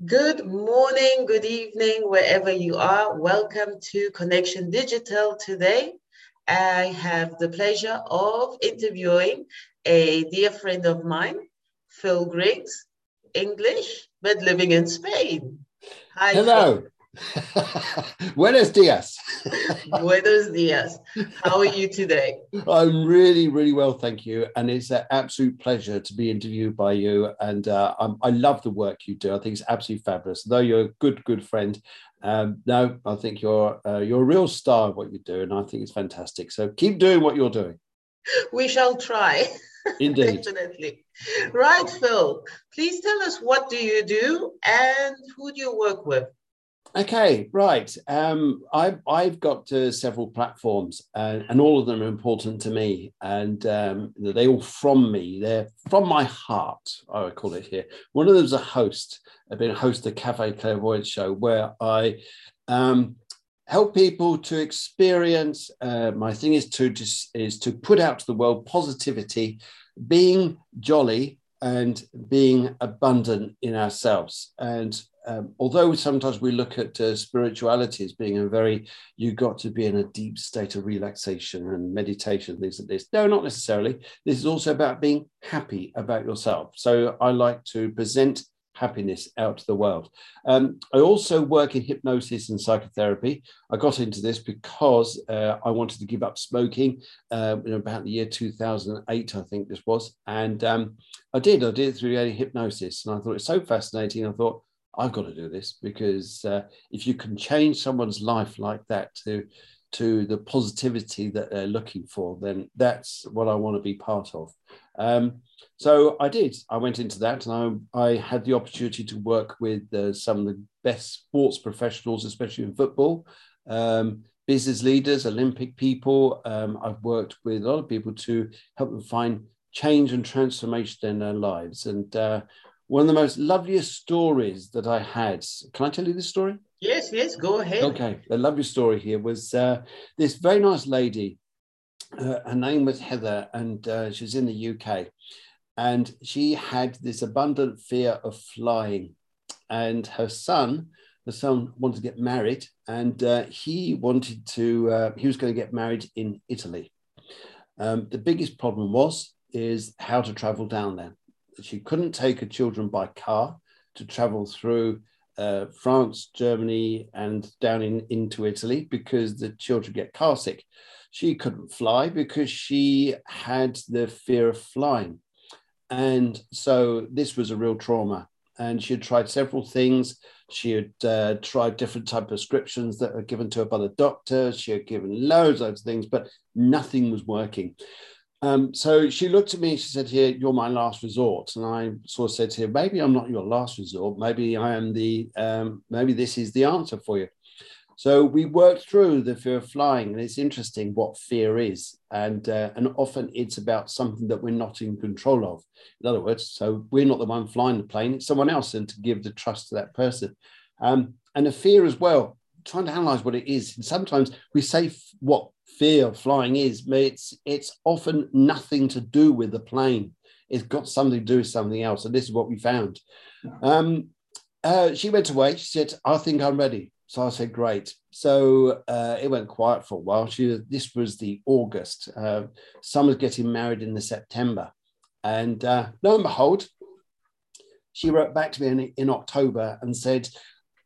Good morning, good evening, wherever you are. Welcome to Connection Digital today. I have the pleasure of interviewing a dear friend of mine, Phil Griggs, English, but living in Spain. Hi. Hello. Phil. Buenos dias. Buenos dias. How are you today? I'm really, really well, thank you. And it's an absolute pleasure to be interviewed by you. And uh, i love the work you do. I think it's absolutely fabulous. Though you're a good, good friend, um, no, I think you're uh, you're a real star of what you do, and I think it's fantastic. So keep doing what you're doing. We shall try. Indeed. Definitely. Right, Phil. Please tell us what do you do and who do you work with? Okay, right. Um, I've I've got uh, several platforms, uh, and all of them are important to me, and um, they all from me. They're from my heart. I would call it here. One of them is a host. I've been a host of the Cafe Clairvoyance show, where I um, help people to experience. Uh, my thing is to just is to put out to the world positivity, being jolly, and being abundant in ourselves, and um, although sometimes we look at uh, spirituality as being a very, you got to be in a deep state of relaxation and meditation, things like this. No, not necessarily. This is also about being happy about yourself. So I like to present happiness out to the world. Um, I also work in hypnosis and psychotherapy. I got into this because uh, I wanted to give up smoking uh, in about the year 2008, I think this was. And um, I did. I did it through hypnosis. And I thought it's so fascinating. I thought, I've got to do this because uh, if you can change someone's life like that to to the positivity that they're looking for, then that's what I want to be part of. Um, so I did. I went into that, and I, I had the opportunity to work with uh, some of the best sports professionals, especially in football, um, business leaders, Olympic people. Um, I've worked with a lot of people to help them find change and transformation in their lives, and uh, one of the most loveliest stories that I had. Can I tell you this story? Yes, yes, go ahead. Okay, the lovely story here was uh, this very nice lady. Uh, her name was Heather, and uh, she's in the UK. And she had this abundant fear of flying. And her son, the son wanted to get married, and uh, he wanted to, uh, he was going to get married in Italy. Um, the biggest problem was, is how to travel down there she couldn't take her children by car to travel through uh, France, Germany, and down in, into Italy because the children get car sick. She couldn't fly because she had the fear of flying. And so this was a real trauma. And she had tried several things. She had uh, tried different type of prescriptions that were given to her by the doctor. She had given loads, loads of things, but nothing was working. Um, so she looked at me, she said, Here, you're my last resort. And I sort of said to her, Maybe I'm not your last resort. Maybe I am the, um, maybe this is the answer for you. So we worked through the fear of flying, and it's interesting what fear is. And, uh, and often it's about something that we're not in control of. In other words, so we're not the one flying the plane, it's someone else, and to give the trust to that person. Um, and the fear as well, trying to analyze what it is. And sometimes we say what fear of flying is, but it's it's often nothing to do with the plane. It's got something to do with something else, and this is what we found. Um, uh, she went away. She said, "I think I'm ready." So I said, "Great." So uh, it went quiet for a while. She this was the August. Uh, summer's getting married in the September, and uh, lo and behold, she wrote back to me in, in October and said,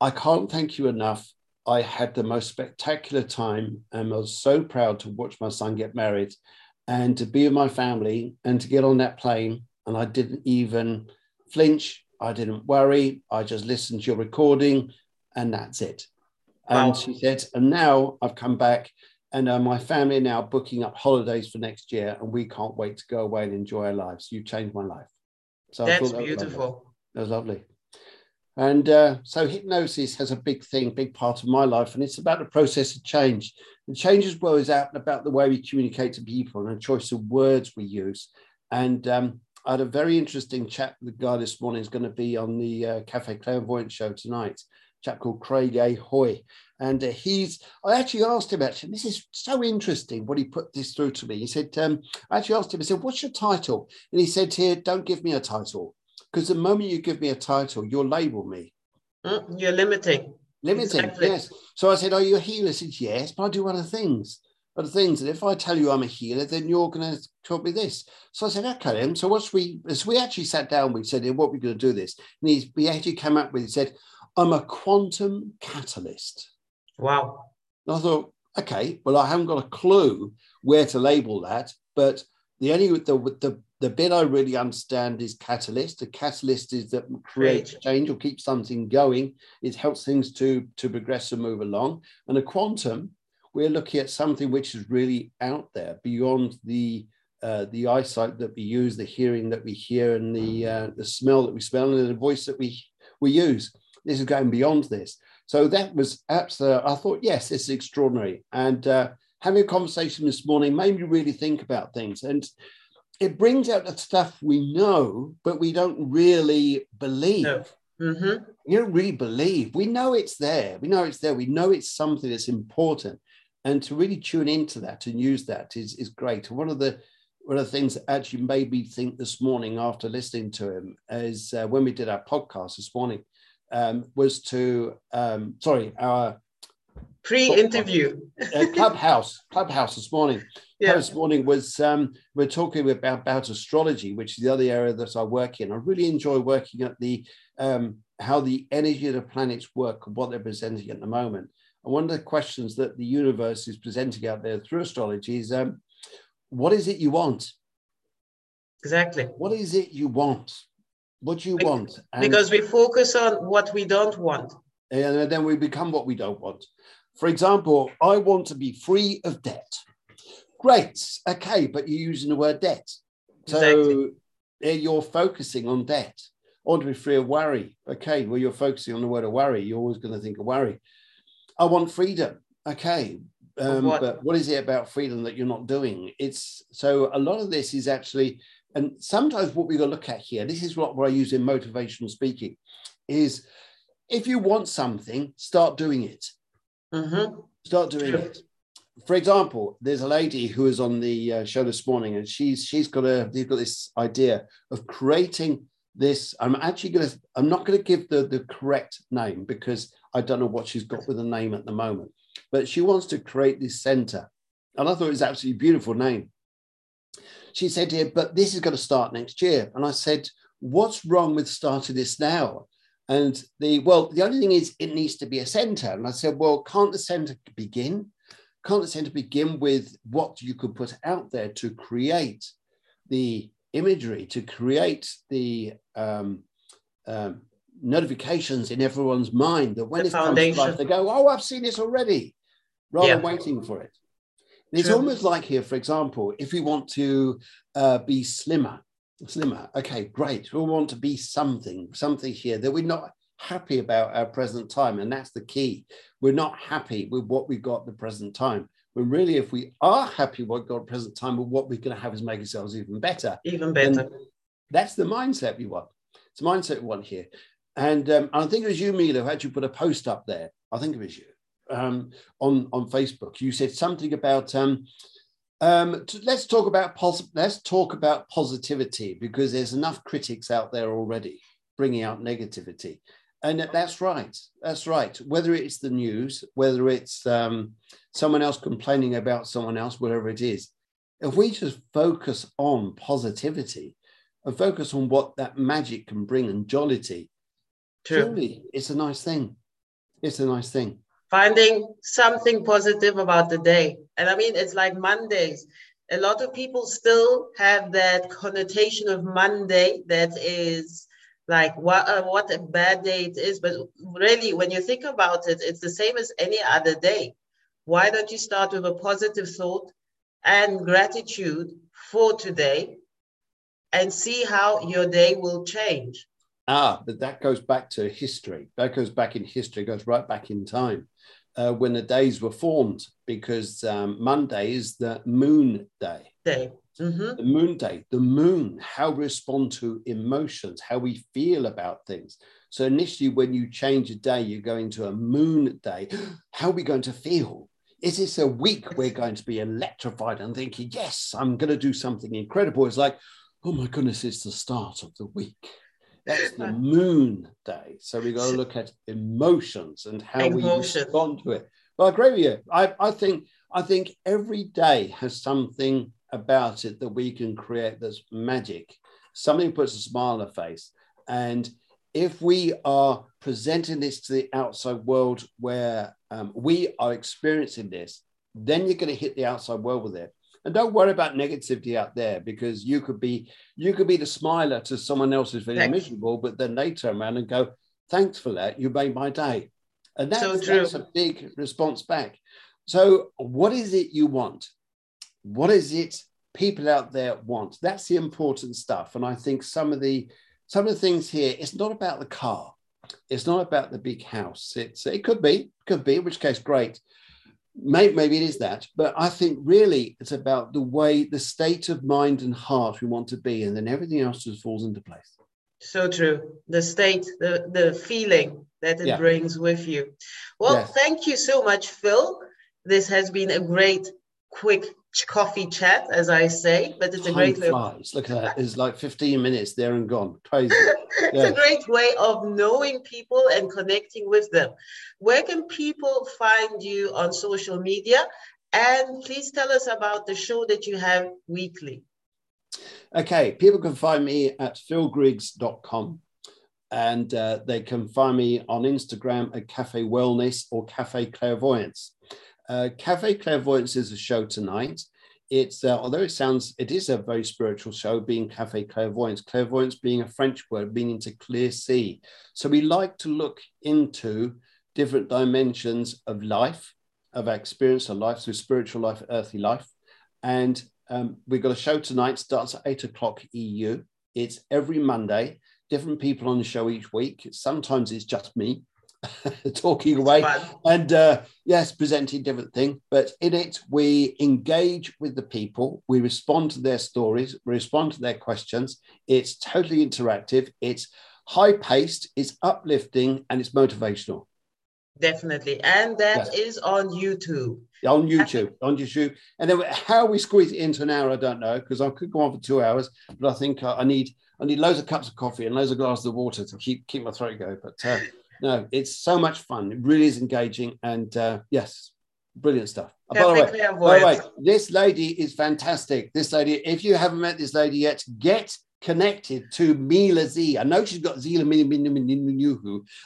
"I can't thank you enough I had the most spectacular time and I was so proud to watch my son get married and to be with my family and to get on that plane. And I didn't even flinch. I didn't worry. I just listened to your recording and that's it. Wow. And she said, and now I've come back and uh, my family are now booking up holidays for next year and we can't wait to go away and enjoy our lives. You changed my life. So that's that beautiful. that was lovely. And uh, so hypnosis has a big thing, big part of my life, and it's about the process of change. And change as well is out about the way we communicate to people and the choice of words we use. And um, I had a very interesting chat with the guy this morning. is going to be on the uh, Cafe Clairvoyance show tonight. A chap called Craig A. Hoy, and uh, he's. I actually asked him actually. This is so interesting. What he put this through to me. He said, um, I actually asked him. I said, "What's your title?" And he said, "Here, don't give me a title." Because the moment you give me a title, you'll label me. Mm, you're limiting. Limiting, exactly. yes. So I said, Are you a healer? I said, Yes, but I do other things. Other things. And if I tell you I'm a healer, then you're going to taught me this. So I said, okay, then. So what's we, as we actually sat down, we said, what we're going to do this. And he, we actually came up with, he said, I'm a quantum catalyst. Wow. And I thought, okay, well, I haven't got a clue where to label that, but the only the the the bit I really understand is catalyst. A catalyst is that creates change or keeps something going. It helps things to to progress and move along. And a quantum, we're looking at something which is really out there beyond the uh, the eyesight that we use, the hearing that we hear, and the uh, the smell that we smell, and the voice that we we use. This is going beyond this. So that was absolutely. I thought, yes, this is extraordinary. And uh, having a conversation this morning made me really think about things, and it brings out the stuff we know, but we don't really believe. No. Mm-hmm. You don't really believe. We know it's there. We know it's there. We know it's something that's important, and to really tune into that and use that is is great. One of the one of the things that actually made me think this morning after listening to him is uh, when we did our podcast this morning um, was to um, sorry our pre-interview. Uh, clubhouse. Clubhouse this morning. Yeah. this morning was um, we're talking about, about astrology which is the other area that i work in. I really enjoy working at the um, how the energy of the planets work and what they're presenting at the moment. And one of the questions that the universe is presenting out there through astrology is um, what is it you want? Exactly. What is it you want? What do you want. And, because we focus on what we don't want. And then we become what we don't want. For example, I want to be free of debt. Great. Okay, but you're using the word debt. So exactly. you're focusing on debt. I want to be free of worry. Okay, well, you're focusing on the word of worry. You're always going to think of worry. I want freedom. Okay, um, what? but what is it about freedom that you're not doing? It's so a lot of this is actually and sometimes what we've got to look at here, this is what, what I use in motivational speaking, is if you want something, start doing it. Mm-hmm. Start doing it. For example, there's a lady who was on the uh, show this morning, and she's she's got a they've got this idea of creating this. I'm actually going to I'm not going to give the the correct name because I don't know what she's got with the name at the moment, but she wants to create this center, and I thought it was absolutely beautiful name she said, yeah, but this is going to start next year. And I said, what's wrong with starting this now? And the, well, the only thing is it needs to be a center. And I said, well, can't the center begin? Can't the center begin with what you could put out there to create the imagery, to create the um, um, notifications in everyone's mind that when the it foundation. comes to life, they go, oh, I've seen this already, rather yeah. than waiting for it. It's True. almost like here, for example, if we want to uh, be slimmer, slimmer, okay, great. We want to be something, something here that we're not happy about our present time. And that's the key. We're not happy with what we've got the present time. When really, if we are happy with what we've got the present time, but what we're going to have is make ourselves even better. Even better. And that's the mindset we want. It's the mindset we want here. And um, I think it was you, Mila, who actually put a post up there. I think it was you um, on on Facebook. You said something about um, um, to, let's talk about pos- let's talk about positivity because there's enough critics out there already bringing out negativity, and that's right. That's right. Whether it's the news, whether it's um, someone else complaining about someone else, whatever it is, if we just focus on positivity and focus on what that magic can bring and jollity, True. surely it's a nice thing. It's a nice thing finding something positive about the day. And I mean, it's like Mondays. A lot of people still have that connotation of Monday that is like what uh, what a bad day it is. But really, when you think about it, it's the same as any other day. Why don't you start with a positive thought and gratitude for today and see how your day will change? Ah, but that goes back to history. That goes back in history, goes right back in time uh, when the days were formed, because um, Monday is the moon day. Day. Mm-hmm. The moon day, the moon, how we respond to emotions, how we feel about things. So initially, when you change a day, you go into a moon day. How are we going to feel? Is this a week we're going to be electrified and thinking, yes, I'm going to do something incredible? It's like, oh my goodness, it's the start of the week That's the moon day. So we got to look at emotions and how we respond to it. But I agree with you. I, I think I think every day has something about it that we can create that's magic. Something puts a smile on the face. And if we are presenting this to the outside world where um, we are experiencing this, then you're going to hit the outside world with it. And don't worry about negativity out there because you could be you could be the smiler to someone else who's Thanks. miserable, but then they turn around and go, "Thanks for that. You made my day." And that's, so that's a big response back. So, what is it you want? What is it people out there want? That's the important stuff. And I think some of the some of the things here, it's not about the car. It's not about the big house. It's it could be, could be, in which case great. Maybe, maybe it is that, but I think really it's about the way, the state of mind and heart we want to be, and then everything else just falls into place. So true. The state, the the feeling that it yeah. brings with you. Well, yes. thank you so much, Phil. This has been a great, quick coffee chat, as I say, but it's Time a great flies. Look at that. It's like 15 minutes there and gone. Crazy. it's yeah. a great way of knowing people and connecting with them. Where can people find you on social media? And please tell us about the show that you have weekly. Okay, people can find me at philgriggs.com and uh, they can find me on Instagram at Cafe Wellness or Cafe Clairvoyance. Uh, Cafe Clairvoyance is a show tonight. It's uh, although it sounds it is a very spiritual show, being Cafe Clairvoyance. Clairvoyance being a French word meaning to clear see. So we like to look into different dimensions of life, of our experience of life, so spiritual life, earthly life, and um, we've got a show tonight. Starts at eight o'clock EU. It's every Monday. Different people on the show each week. Sometimes it's just me talking away. And uh, yes presenting different thing but in it we engage with the people we respond to their stories we respond to their questions. It's totally interactive it's high paced it's uplifting and it's motivational. Definitely. And that yes. is on youtube. On youtube on youtube. And then how we squeeze it into an hour i don't know because i could go on for two hours but i think i need i need loads of cups of coffee and loads of glasses of water to keep keep my throat going but uh, no, it's so much fun. It really is engaging, and uh, yes, brilliant stuff. by, the way, by the way, this lady is fantastic. This lady, if you haven't met this lady yet, get connected to Mila Z. I know she's got Zila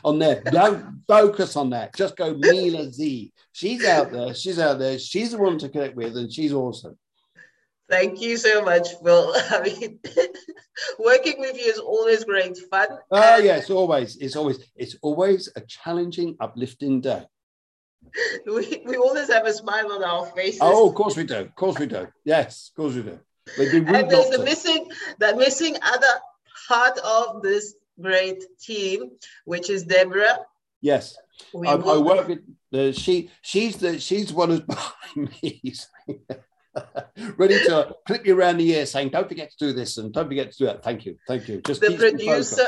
on there. Don't focus on that. Just go Mila Z. She's out there. She's out there. She's the one to connect with, and she's awesome. Thank you so much, Phil. I mean, working with you is always great fun. Oh and... yes, always. It's always it's always a challenging, uplifting day. We, we always have a smile on our faces. Oh, of course we do. Of course we do. Yes, of course we do. and there's the missing the missing other part of this great team, which is Deborah. Yes. I, I, work with the she she's the she's one who's behind me. ready to clip you around the ear saying, don't forget to do this and don't forget to do that. Thank you. Thank you. Just the producer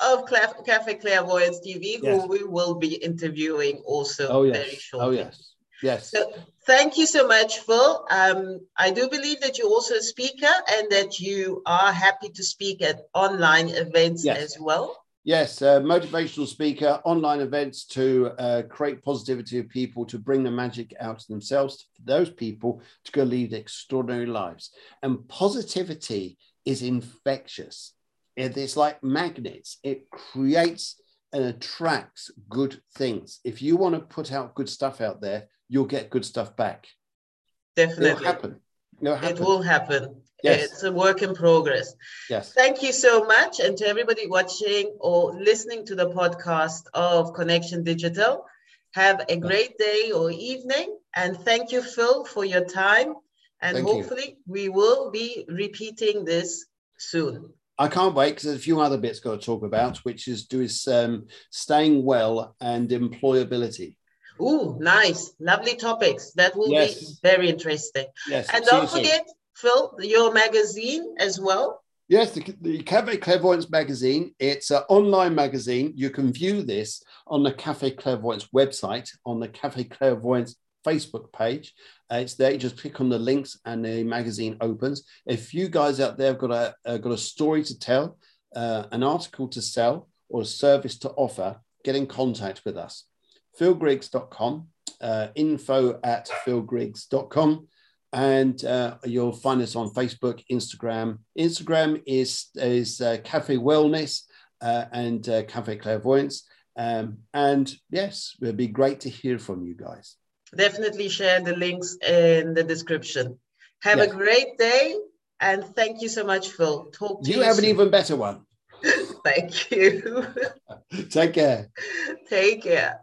of Cafe Clairvoyance TV, yes. who we will be interviewing also oh, yes. very shortly. Oh, yes. Yes. So, thank you so much, Phil. Um, I do believe that you're also a speaker and that you are happy to speak at online events yes. as well. Yes, uh, motivational speaker, online events to uh, create positivity of people, to bring the magic out of themselves, for those people to go lead extraordinary lives. And positivity is infectious. It's like magnets, it creates and attracts good things. If you want to put out good stuff out there, you'll get good stuff back. Definitely. It'll happen. It'll happen. It will happen. Yes. It's a work in progress. Yes. Thank you so much. And to everybody watching or listening to the podcast of Connection Digital, have a great day or evening. And thank you, Phil, for your time. And thank hopefully, you. we will be repeating this soon. I can't wait because there's a few other bits got to talk about, which is do is um, staying well and employability. Oh, nice, lovely topics. That will yes. be very interesting. Yes. And don't forget, soon. Phil, your magazine as well? Yes, the, the Cafe Clairvoyance magazine. It's an online magazine. You can view this on the Cafe Clairvoyance website, on the Cafe Clairvoyance Facebook page. Uh, it's there. You just click on the links, and the magazine opens. If you guys out there have got a uh, got a story to tell, uh, an article to sell, or a service to offer, get in contact with us. philgriggs.com, uh, info at philgriggs.com, and uh, you'll find us on Facebook, Instagram. Instagram is, is uh, Cafe Wellness uh, and uh, Cafe Clairvoyance. Um, and yes, it'd be great to hear from you guys. Definitely share the links in the description. Have yes. a great day and thank you so much, Phil. Talk to you. You have soon. an even better one. thank you. Take care. Take care.